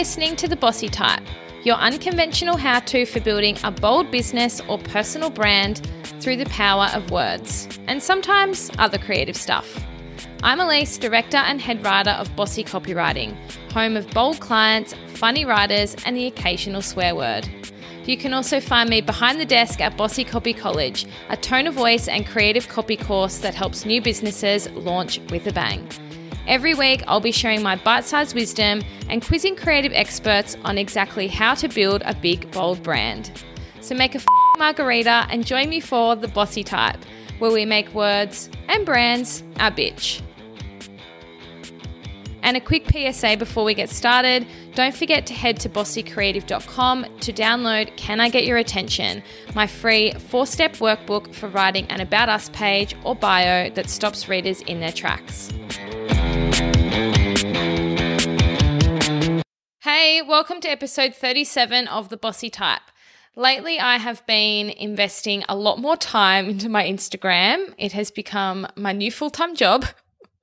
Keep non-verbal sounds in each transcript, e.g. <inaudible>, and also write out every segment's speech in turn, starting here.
listening to The Bossy Type, your unconventional how to for building a bold business or personal brand through the power of words, and sometimes other creative stuff. I'm Alyce, director and head writer of Bossy Copywriting, home of bold clients, funny writers, and the occasional swear word. You can also find me behind the desk at Bossy Copy College, a tone of voice and creative copy course that helps new businesses launch with a bang. Every week, I'll be sharing my bite sized wisdom and quizzing creative experts on exactly how to build a big, bold brand. So make a f- margarita and join me for The Bossy Type, where we make words and brands our bitch. And a quick PSA before we get started don't forget to head to bossycreative.com to download Can I Get Your Attention, my free four step workbook for writing an About Us page or bio that stops readers in their tracks. Hey, welcome to episode 37 of The Bossy Type. Lately, I have been investing a lot more time into my Instagram. It has become my new full time job.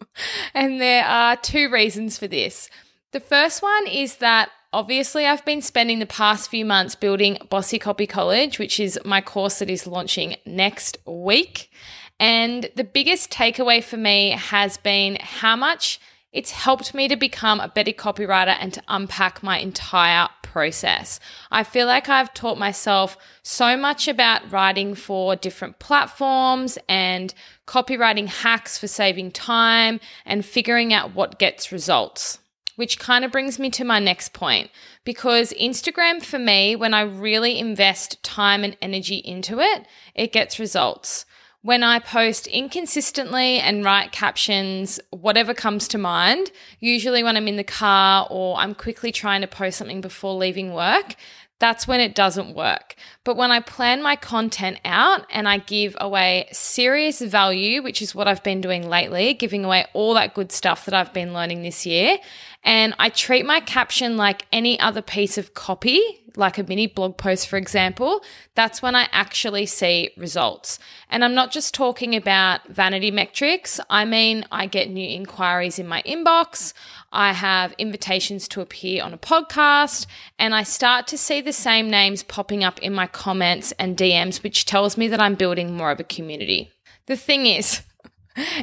<laughs> and there are two reasons for this. The first one is that obviously I've been spending the past few months building Bossy Copy College, which is my course that is launching next week. And the biggest takeaway for me has been how much it's helped me to become a better copywriter and to unpack my entire process. I feel like I've taught myself so much about writing for different platforms and copywriting hacks for saving time and figuring out what gets results. Which kind of brings me to my next point because Instagram for me, when I really invest time and energy into it, it gets results when I post inconsistently and write captions, whatever comes to mind, usually when I'm in the car or I'm quickly trying to post something before leaving work, that's when it doesn't work. But when I plan my content out and I give away serious value, which is what I've been doing lately, giving away all that good stuff that I've been learning this year, and I treat my caption like any other piece of copy like a mini blog post, for example, that's when I actually see results. And I'm not just talking about vanity metrics. I mean, I get new inquiries in my inbox. I have invitations to appear on a podcast, and I start to see the same names popping up in my comments and DMs, which tells me that I'm building more of a community. The thing is,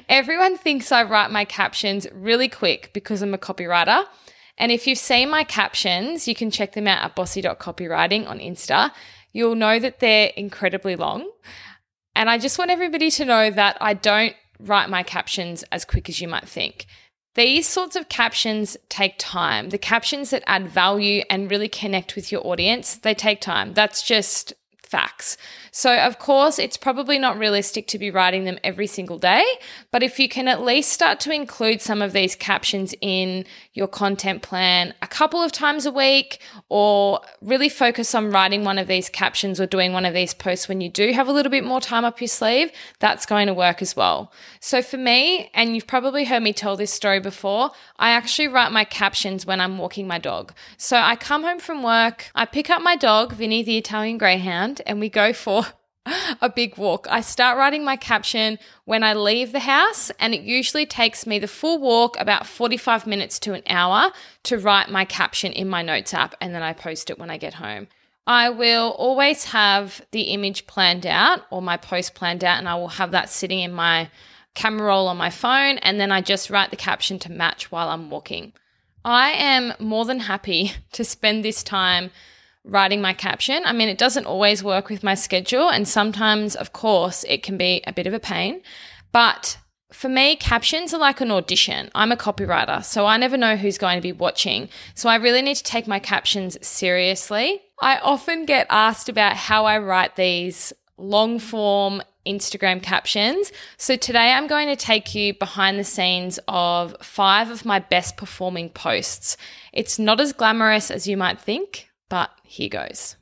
everyone thinks I write my captions really quick because I'm a copywriter. And if you've seen my captions, you can check them out at bossy.copywriting on Insta. You'll know that they're incredibly long. And I just want everybody to know that I don't write my captions as quick as you might think. These sorts of captions take time. The captions that add value and really connect with your audience, they take time. That's just facts. So, of course, it's probably not realistic to be writing them every single day, but if you can at least start to include some of these captions in your content plan a couple of times a week, or really focus on writing one of these captions or doing one of these posts when you do have a little bit more time up your sleeve, that's going to work as well. So, for me, and you've probably heard me tell this story before, I actually write my captions when I'm walking my dog. So, I come home from work, I pick up my dog, Vinny the Italian Greyhound, and we go for <laughs> a big walk. I start writing my caption when I leave the house, and it usually takes me the full walk about 45 minutes to an hour to write my caption in my notes app, and then I post it when I get home. I will always have the image planned out or my post planned out, and I will have that sitting in my camera roll on my phone, and then I just write the caption to match while I'm walking. I am more than happy <laughs> to spend this time writing my caption. I mean, it doesn't always work with my schedule, and sometimes, of course, it can be a bit of a pain. But for me, captions are like an audition. I'm a copywriter, so I never know who's going to be watching. So I really need to take my captions seriously. I often get asked about how I write these long form Instagram captions. So today I'm going to take you behind the scenes of five of my best performing posts. It's not as glamorous as you might think, but here goes.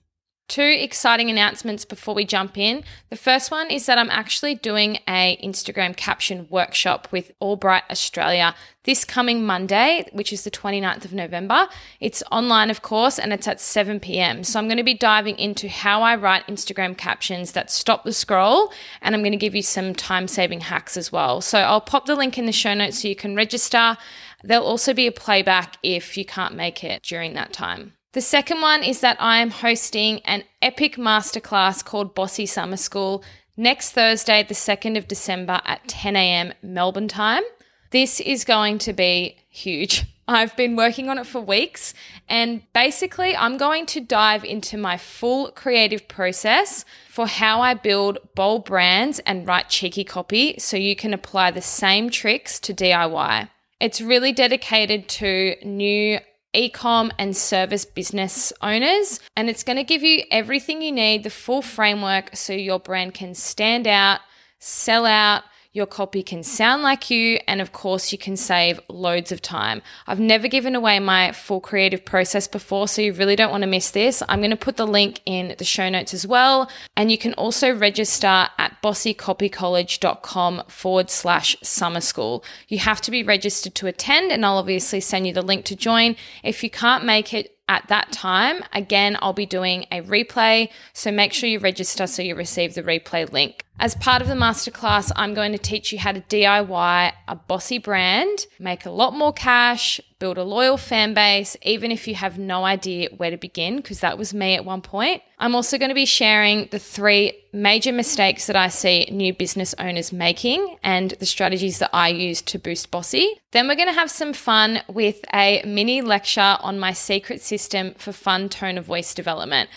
Two exciting announcements before we jump in. The first one is that I'm actually doing a Instagram caption workshop with Allbright Australia this coming Monday, which is the 29th of November. It's online, of course, and it's at 7 p.m. So I'm going to be diving into how I write Instagram captions that stop the scroll, and I'm going to give you some time saving hacks as well. So I'll pop the link in the show notes so you can register. There'll also be a playback if you can't make it during that time. The second one is that I am hosting an epic masterclass called Bossy Summer School next Thursday, the 2nd of December at 10 a.m. Melbourne time. This is going to be huge. <laughs> I've been working on it for weeks, and basically, I'm going to dive into my full creative process for how I build bold brands and write cheeky copy so you can apply the same tricks to DIY. It's really dedicated to new ecom and service business owners, and it's going to give you everything you need, the full framework so your brand can stand out, sell out, your copy can sound like you, and of course, you can save loads of time. I've never given away my full creative process before, so you really don't want to miss this. I'm going to put the link in the show notes as well. And you can also register at bossycopycollege.com forward slash summer school. You have to be registered to attend, and I'll obviously send you the link to join. If you can't make it, at that time, again, I'll be doing a replay. So make sure you register so you receive the replay link. As part of the masterclass, I'm going to teach you how to DIY a bossy brand, make a lot more cash, build a loyal fan base, even if you have no idea where to begin, because that was me at one point. I'm also going to be sharing the three major mistakes that I see new business owners making and the strategies that I use to boost bossy. Then we're going to have some fun with a mini lecture on my secret system for fun tone of voice development.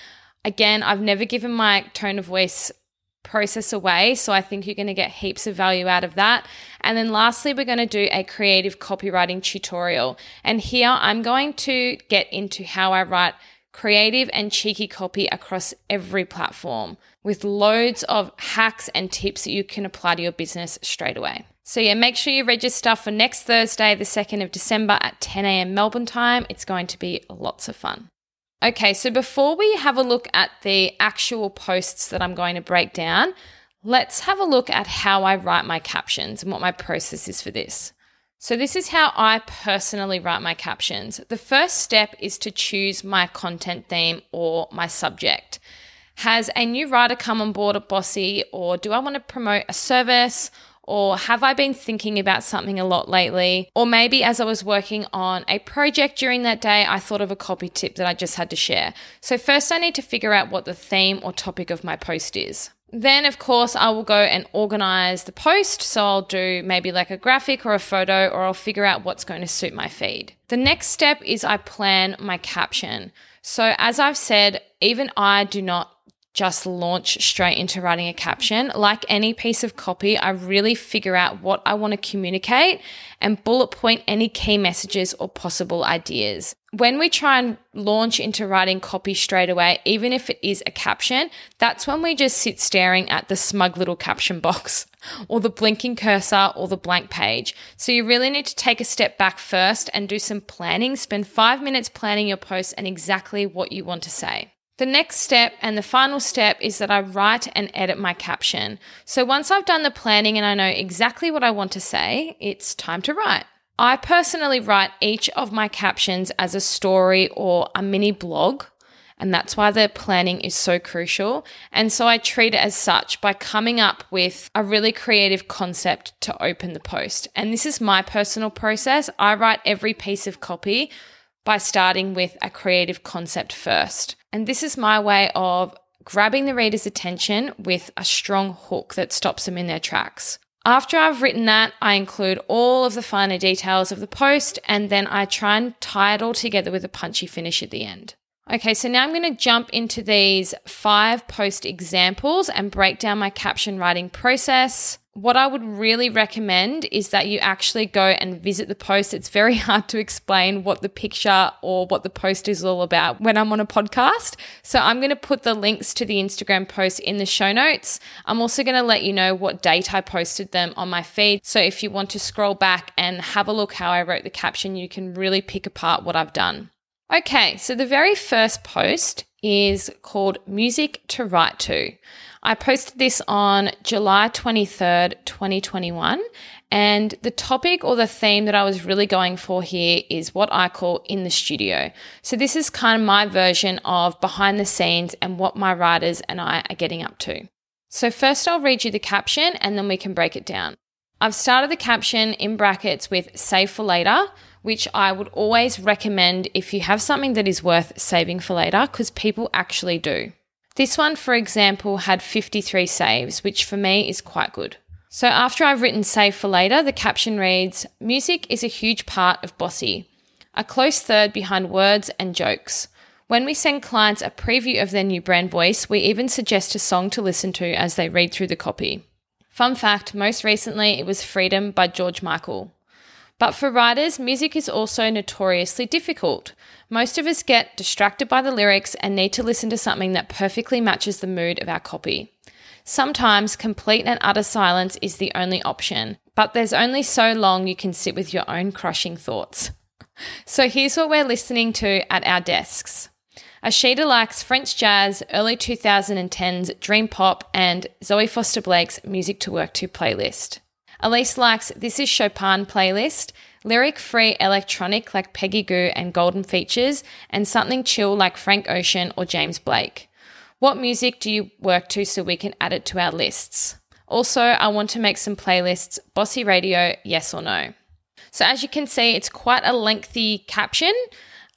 Again, I've never given my tone of voice process away. So I think you're going to get heaps of value out of that. And then lastly, we're going to do a creative copywriting tutorial. And here I'm going to get into how I write creative and cheeky copy across every platform with loads of hacks and tips that you can apply to your business straight away. So, yeah, make sure you register for next Thursday, the 2nd of December at 10 a.m. Melbourne time. It's going to be lots of fun. Okay, so before we have a look at the actual posts that I'm going to break down, let's have a look at how I write my captions and what my process is for this. So, this is how I personally write my captions. The first step is to choose my content theme or my subject. Has a new writer come on board at Bossy, or do I want to promote a service or have I been thinking about something a lot lately? Or maybe as I was working on a project during that day, I thought of a copy tip that I just had to share. So, first, I need to figure out what the theme or topic of my post is. Then, of course, I will go and organize the post. So, I'll do maybe like a graphic or a photo, or I'll figure out what's going to suit my feed. The next step is I plan my caption. So, as I've said, even I do not just launch straight into writing a caption. Like any piece of copy, I really figure out what I want to communicate and bullet point any key messages or possible ideas. When we try and launch into writing copy straight away, even if it is a caption, that's when we just sit staring at the smug little caption box <laughs> or the blinking cursor or the blank page. So you really need to take a step back first and do some planning. Spend five minutes planning your post and exactly what you want to say. The next step and the final step is that I write and edit my caption. So once I've done the planning and I know exactly what I want to say, it's time to write. I personally write each of my captions as a story or a mini blog, and that's why the planning is so crucial. And so I treat it as such by coming up with a really creative concept to open the post. And this is my personal process. I write every piece of copy by starting with a creative concept first. And this is my way of grabbing the reader's attention with a strong hook that stops them in their tracks. After I've written that, I include all of the finer details of the post and then I try and tie it all together with a punchy finish at the end. Okay, so now I'm going to jump into these five post examples and break down my caption writing process what I would really recommend is that you actually go and visit the post. It's very <laughs> hard to explain what the picture or what the post is all about when I'm on a podcast. So I'm going to put the links to the Instagram post in the show notes. I'm also going to let you know what date I posted them on my feed. So if you want to scroll back and have a look how I wrote the caption, you can really pick apart what I've done. Okay, so the very first post is called Music to Write to. I posted this on July 23rd, 2021. And the topic or the theme that I was really going for here is what I call in the studio. So, this is kind of my version of behind the scenes and what my writers and I are getting up to. So, first, I'll read you the caption and then we can break it down. I've started the caption in brackets with save for later, which I would always recommend if you have something that is worth saving for later, because people actually do. This one, for example, had 53 saves, which for me is quite good. So after I've written save for later, the caption reads Music is a huge part of Bossy, a close third behind words and jokes. When we send clients a preview of their new brand voice, we even suggest a song to listen to as they read through the copy. Fun fact most recently it was Freedom by George Michael. But for writers, music is also notoriously difficult. Most of us get distracted by the lyrics and need to listen to something that perfectly matches the mood of our copy. Sometimes complete and utter silence is the only option, but there's only so long you can sit with your own crushing thoughts. <laughs> So here's what we're listening to at our desks. Ashita likes French jazz, early 2010s dream pop, and Zoe Foster Blake's Music to Work to playlist. Alyce likes This is Chopin playlist, lyric free electronic like Peggy Gou and Golden Features, and something chill like Frank Ocean or James Blake. What music do you work to so we can add it to our lists? Also, I want to make some playlists Bossy Radio, yes or no. So, as you can see, it's quite a lengthy caption,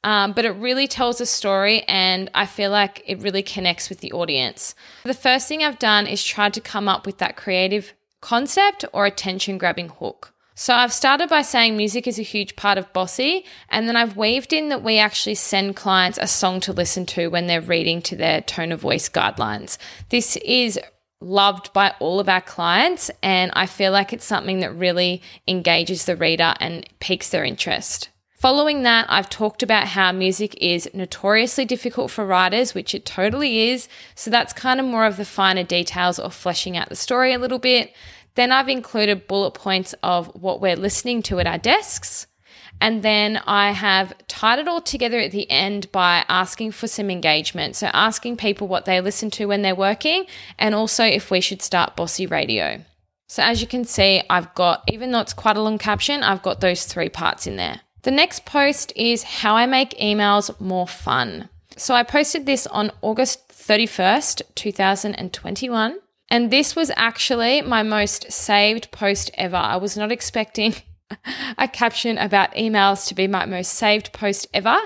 um, but it really tells a story and I feel like it really connects with the audience. The first thing I've done is tried to come up with that creative concept or attention grabbing hook. So I've started by saying music is a huge part of Bossy, and then I've weaved in that we actually send clients a song to listen to when they're reading to their tone of voice guidelines. This is loved by all of our clients, and I feel like it's something that really engages the reader and piques their interest. Following that, I've talked about how music is notoriously difficult for writers, which it totally is. So that's kind of more of the finer details or fleshing out the story a little bit. Then I've included bullet points of what we're listening to at our desks. And then I have tied it all together at the end by asking for some engagement. So, asking people what they listen to when they're working and also if we should start Bossy Radio. So, as you can see, I've got, even though it's quite a long caption, I've got those three parts in there. The next post is how I make emails more fun. So I posted this on August 31st, 2021. And this was actually my most saved post ever. I was not expecting <laughs> a caption about emails to be my most saved post ever.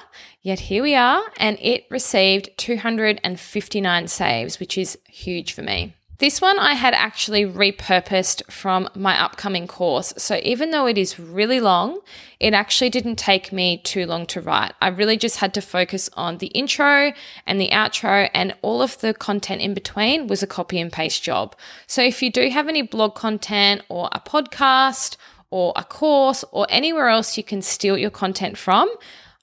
Yet here we are, and it received 259 saves, which is huge for me. This one I had actually repurposed from my upcoming course. So even though it is really long, it actually didn't take me too long to write. I really just had to focus on the intro and the outro, and all of the content in between was a copy and paste job. So if you do have any blog content or a podcast or a course or anywhere else you can steal your content from,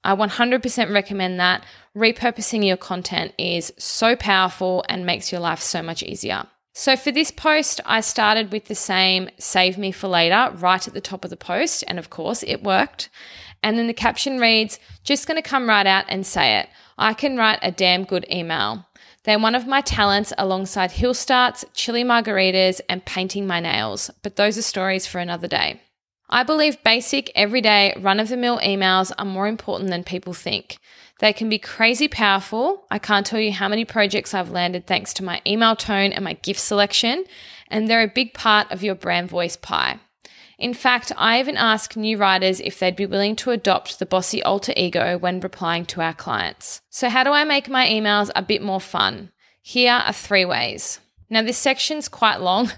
I 100% recommend that. Repurposing your content is so powerful and makes your life so much easier. So for this post, I started with the same save me for later right at the top of the post. And of course, it worked. And then the caption reads, just going to come right out and say it. I can write a damn good email. They're one of my talents alongside hill starts, chili margaritas, and painting my nails. But those are stories for another day. I believe basic, everyday, run of the mill emails are more important than people think. They can be crazy powerful. I can't tell you how many projects I've landed thanks to my email tone and my gift selection, and they're a big part of your brand voice pie. In fact, I even ask new writers if they'd be willing to adopt the bossy alter ego when replying to our clients. So, how do I make my emails a bit more fun? Here are three ways. Now, this section's quite long,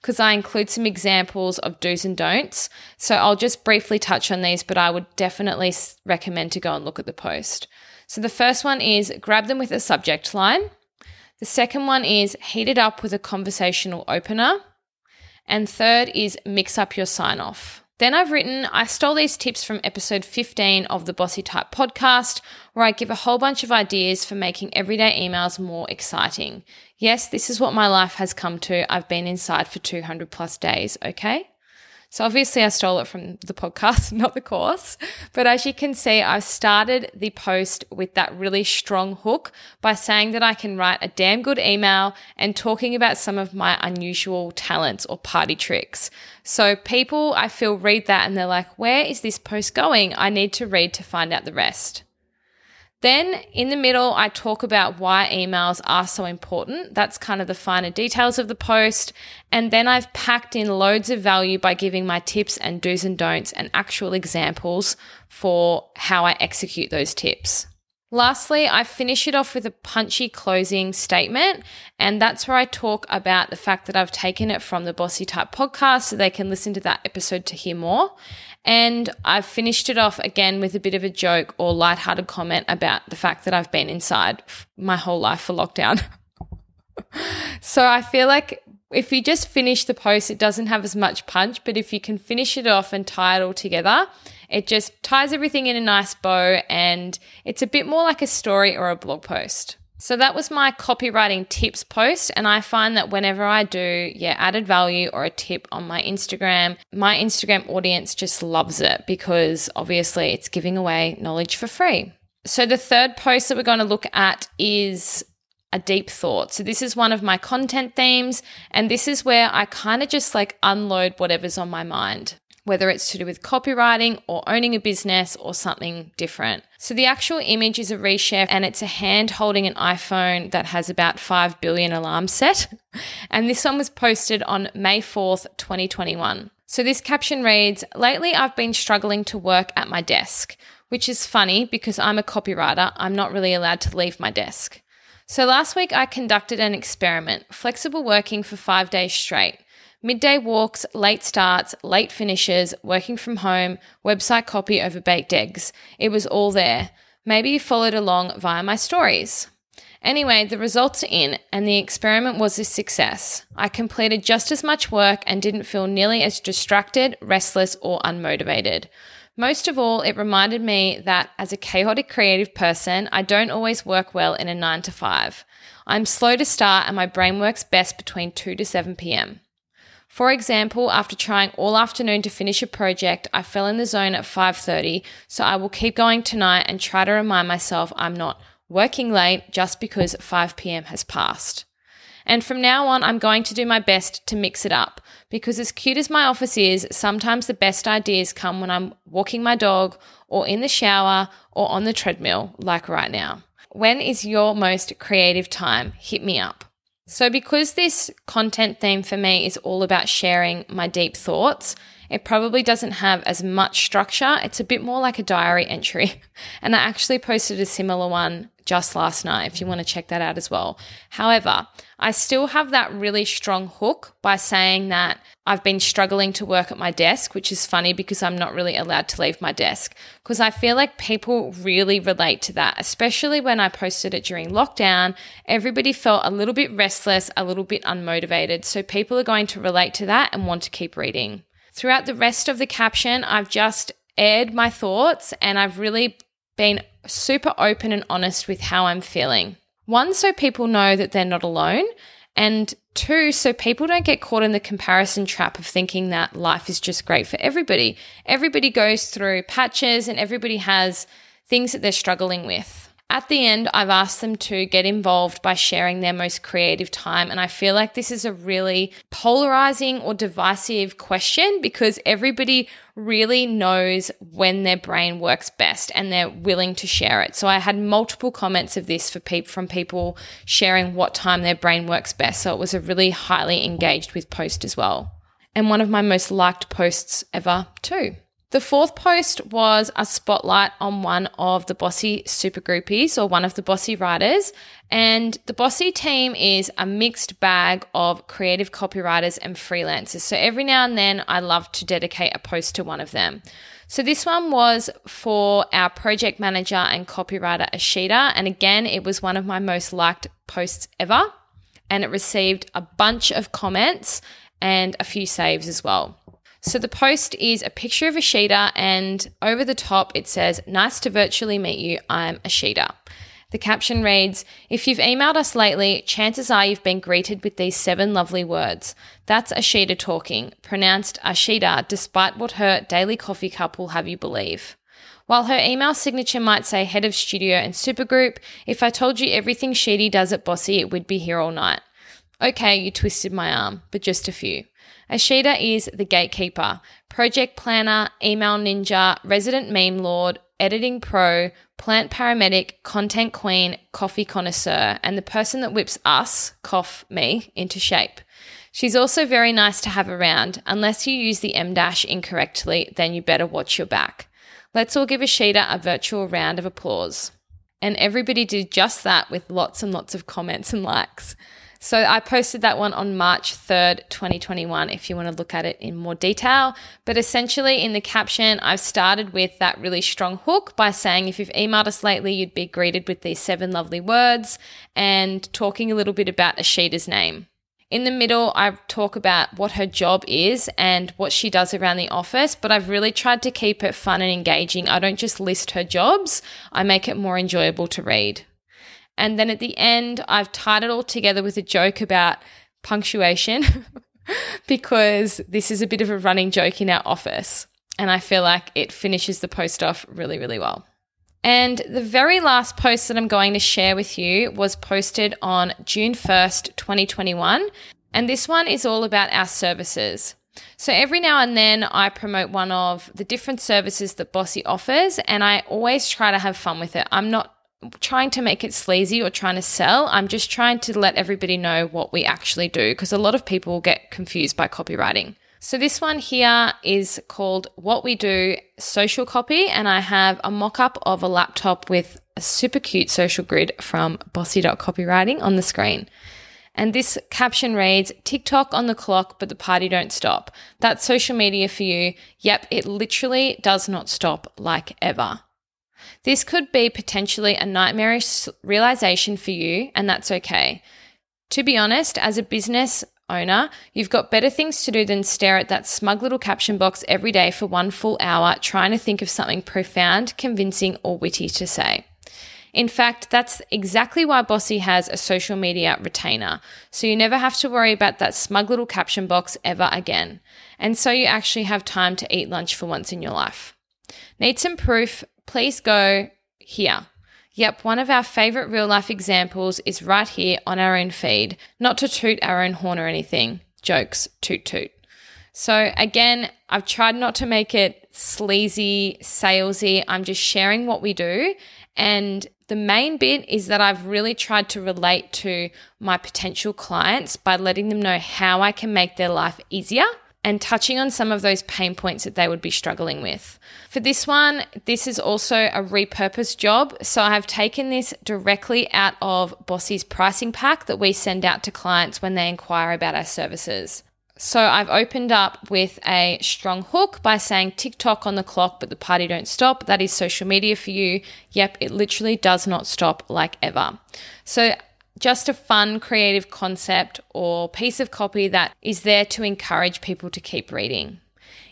because I include some examples of do's and don'ts. So I'll just briefly touch on these, but I would definitely recommend to go and look at the post. So the first one is grab them with a subject line. The second one is heat it up with a conversational opener. And third is mix up your sign off. Then I've written, I stole these tips from episode 15 of the Bossy Type podcast, where I give a whole bunch of ideas for making everyday emails more exciting. Yes, this is what my life has come to. I've been inside for 200 plus days, okay? So obviously, I stole it from the podcast, <laughs> not the course. But as you can see, I've started the post with that really strong hook by saying that I can write a damn good email and talking about some of my unusual talents or party tricks. So people, I feel, read that and they're like, where is this post going? I need to read to find out the rest. Then in the middle, I talk about why emails are so important. That's kind of the finer details of the post. And then I've packed in loads of value by giving my tips and do's and don'ts and actual examples for how I execute those tips. Lastly, I finish it off with a punchy closing statement, and that's where I talk about the fact that I've taken it from the Bossy Type podcast so they can listen to that episode to hear more. And I've finished it off again with a bit of a joke or lighthearted comment about the fact that I've been inside my whole life for lockdown. <laughs> so I feel like if you just finish the post, it doesn't have as much punch, but if you can finish it off and tie it all together, it just ties everything in a nice bow and it's a bit more like a story or a blog post. So that was my copywriting tips post. And I find that whenever I do, yeah, added value or a tip on my Instagram, my Instagram audience just loves it because obviously it's giving away knowledge for free. So the third post that we're going to look at is a deep thought. So this is one of my content themes. And this is where I kind of just like unload whatever's on my mind whether it's to do with copywriting or owning a business or something different. So the actual image is a reshare and it's a hand holding an iPhone that has about 5 billion alarms set. <laughs> And this one was posted on May 4th, 2021. So this caption reads, Lately I've been struggling to work at my desk, which is funny because I'm a copywriter. I'm not really allowed to leave my desk. So last week I conducted an experiment, flexible working for five days straight. Midday walks, late starts, late finishes, working from home, website copy over baked eggs. It was all there. Maybe you followed along via my stories. Anyway, the results are in, and the experiment was a success. I completed just as much work and didn't feel nearly as distracted, restless, or unmotivated. Most of all, it reminded me that as a chaotic creative person, I don't always work well in a 9 to 5. I'm slow to start and my brain works best between 2 to 7 p.m. For example, after trying all afternoon to finish a project, I fell in the zone at 5:30, so I will keep going tonight and try to remind myself I'm not working late just because 5 p.m. has passed. And from now on, I'm going to do my best to mix it up because, as cute as my office is, sometimes the best ideas come when I'm walking my dog or in the shower or on the treadmill, like right now. When is your most creative time? Hit me up. So, because this content theme for me is all about sharing my deep thoughts, it probably doesn't have as much structure. It's a bit more like a diary entry. <laughs> And I actually posted a similar one just last night if you want to check that out as well. However, I still have that really strong hook by saying that I've been struggling to work at my desk, which is funny because I'm not really allowed to leave my desk. Because I feel like people really relate to that, especially when I posted it during lockdown. Everybody felt a little bit restless, a little bit unmotivated. So people are going to relate to that and want to keep reading. Throughout the rest of the caption, I've just aired my thoughts and I've really been super open and honest with how I'm feeling. One, so people know that they're not alone. And two, so people don't get caught in the comparison trap of thinking that life is just great for everybody. Everybody goes through patches and everybody has things that they're struggling with. At the end, I've asked them to get involved by sharing their most creative time. And I feel like this is a really polarizing or divisive question because everybody really knows when their brain works best and they're willing to share it. So I had multiple comments of this for people from people sharing what time their brain works best. So it was a really highly engaged with post as well. And one of my most liked posts ever too. The fourth post was a spotlight on one of the Bossy super groupies or one of the Bossy writers. And the Bossy team is a mixed bag of creative copywriters and freelancers. So every now and then I love to dedicate a post to one of them. So this one was for our project manager and copywriter Ashita. And again, it was one of my most liked posts ever. And it received a bunch of comments and a few saves as well. So the post is a picture of Ashita, and over the top it says, Nice to virtually meet you. I'm Ashita. The caption reads If you've emailed us lately, chances are you've been greeted with these seven lovely words. That's Ashita talking, pronounced Ashita, despite what her daily coffee cup will have you believe. While her email signature might say head of studio and supergroup, if I told you everything Sheedy does at Bossy, it would be here all night. Okay, you twisted my arm, but just a few. Ashita is the gatekeeper, project planner, email ninja, resident meme lord, editing pro, plant paramedic, content queen, coffee connoisseur, and the person that whips us, cough me, into shape. She's also very nice to have around. Unless you use the M dash incorrectly, then you better watch your back. Let's all give Ashita a virtual round of applause. And everybody did just that with lots and lots of comments and likes. So I posted that one on March 3rd, 2021, if you want to look at it in more detail. But essentially, in the caption, I've started with that really strong hook by saying if you've emailed us lately, you'd be greeted with these seven lovely words and talking a little bit about Ashita's name. In the middle, I talk about what her job is and what she does around the office, but I've really tried to keep it fun and engaging. I don't just list her jobs, I make it more enjoyable to read. And then at the end, I've tied it all together with a joke about punctuation <laughs> because this is a bit of a running joke in our office. And I feel like it finishes the post off really, really well. And the very last post that I'm going to share with you was posted on June 1st, 2021. And this one is all about our services. So every now and then I promote one of the different services that Bossy offers, and I always try to have fun with it. I'm not trying to make it sleazy or trying to sell. I'm just trying to let everybody know what we actually do because a lot of people get confused by copywriting. So this one here is called What We Do Social Copy, and I have a mock up of a laptop with a super cute social grid from bossy.copywriting on the screen. And this caption reads TikTok on the clock, but the party don't stop. That's social media for you. Yep, it literally does not stop like ever. This could be potentially a nightmarish realization for you, and that's okay. To be honest, as a business owner, you've got better things to do than stare at that smug little caption box every day for one full hour trying to think of something profound, convincing, or witty to say. In fact, that's exactly why Bossy has a social media retainer. So you never have to worry about that smug little caption box ever again. And so you actually have time to eat lunch for once in your life. Need some proof? Please go here. Yep, one of our favorite real life examples is right here on our own feed. Not to toot our own horn or anything. Jokes, toot toot. So again, I've tried not to make it sleazy, salesy. I'm just sharing what we do. And the main bit is that I've really tried to relate to my potential clients by letting them know how I can make their life easier and touching on some of those pain points that they would be struggling with. For this one, this is also a repurposed job. So I have taken this directly out of Bossy's pricing pack that we send out to clients when they inquire about our services. So I've opened up with a strong hook by saying TikTok on the clock, but the party don't stop. That is social media for you. Yep, it literally does not stop like ever. So just a fun, creative concept or piece of copy that is there to encourage people to keep reading.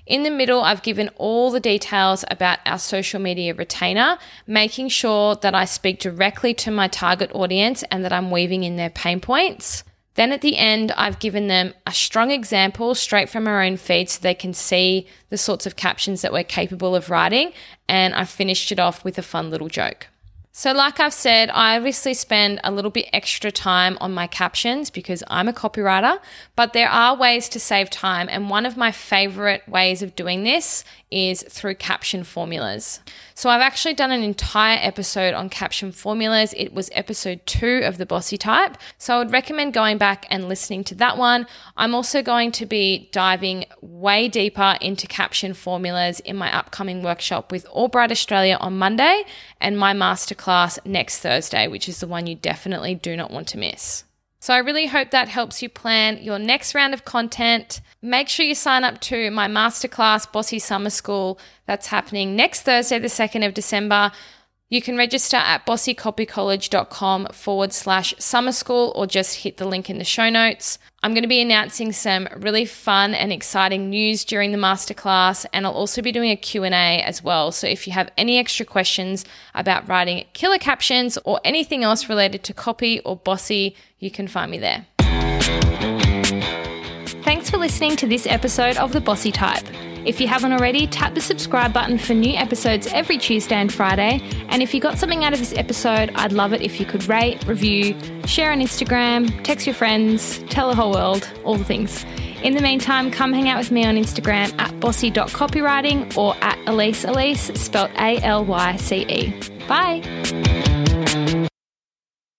In the middle, I've given all the details about our social media retainer, making sure that I speak directly to my target audience and that I'm weaving in their pain points. Then at the end, I've given them a strong example straight from our own feed so they can see the sorts of captions that we're capable of writing. And I finished it off with a fun little joke. So, like I've said, I obviously spend a little bit extra time on my captions because I'm a copywriter, but there are ways to save time. And one of my favorite ways of doing this is through caption formulas. So, I've actually done an entire episode on caption formulas. It was episode two of the Bossy Type. So, I would recommend going back and listening to that one. I'm also going to be diving way deeper into caption formulas in my upcoming workshop with Allbright Australia on Monday and my masterclass next Thursday, which is the one you definitely do not want to miss. So I really hope that helps you plan your next round of content. Make sure you sign up to my masterclass, Bossy Summer School, that's happening next Thursday, the 2nd of December. You can register at bossycopycollege.com forward slash summer school or just hit the link in the show notes. I'm going to be announcing some really fun and exciting news during the masterclass and I'll also be doing a Q&A as well. So if you have any extra questions about writing killer captions or anything else related to copy or bossy, you can find me there. Thanks for listening to this episode of The Bossy Type. If you haven't already, tap the subscribe button for new episodes every Tuesday and Friday. And if you got something out of this episode, I'd love it if you could rate, review, share on Instagram, text your friends, tell the whole world, all the things. In the meantime, come hang out with me on Instagram at bossy.copywriting or at Alyce Alyce, spelled A L Y C E. Bye.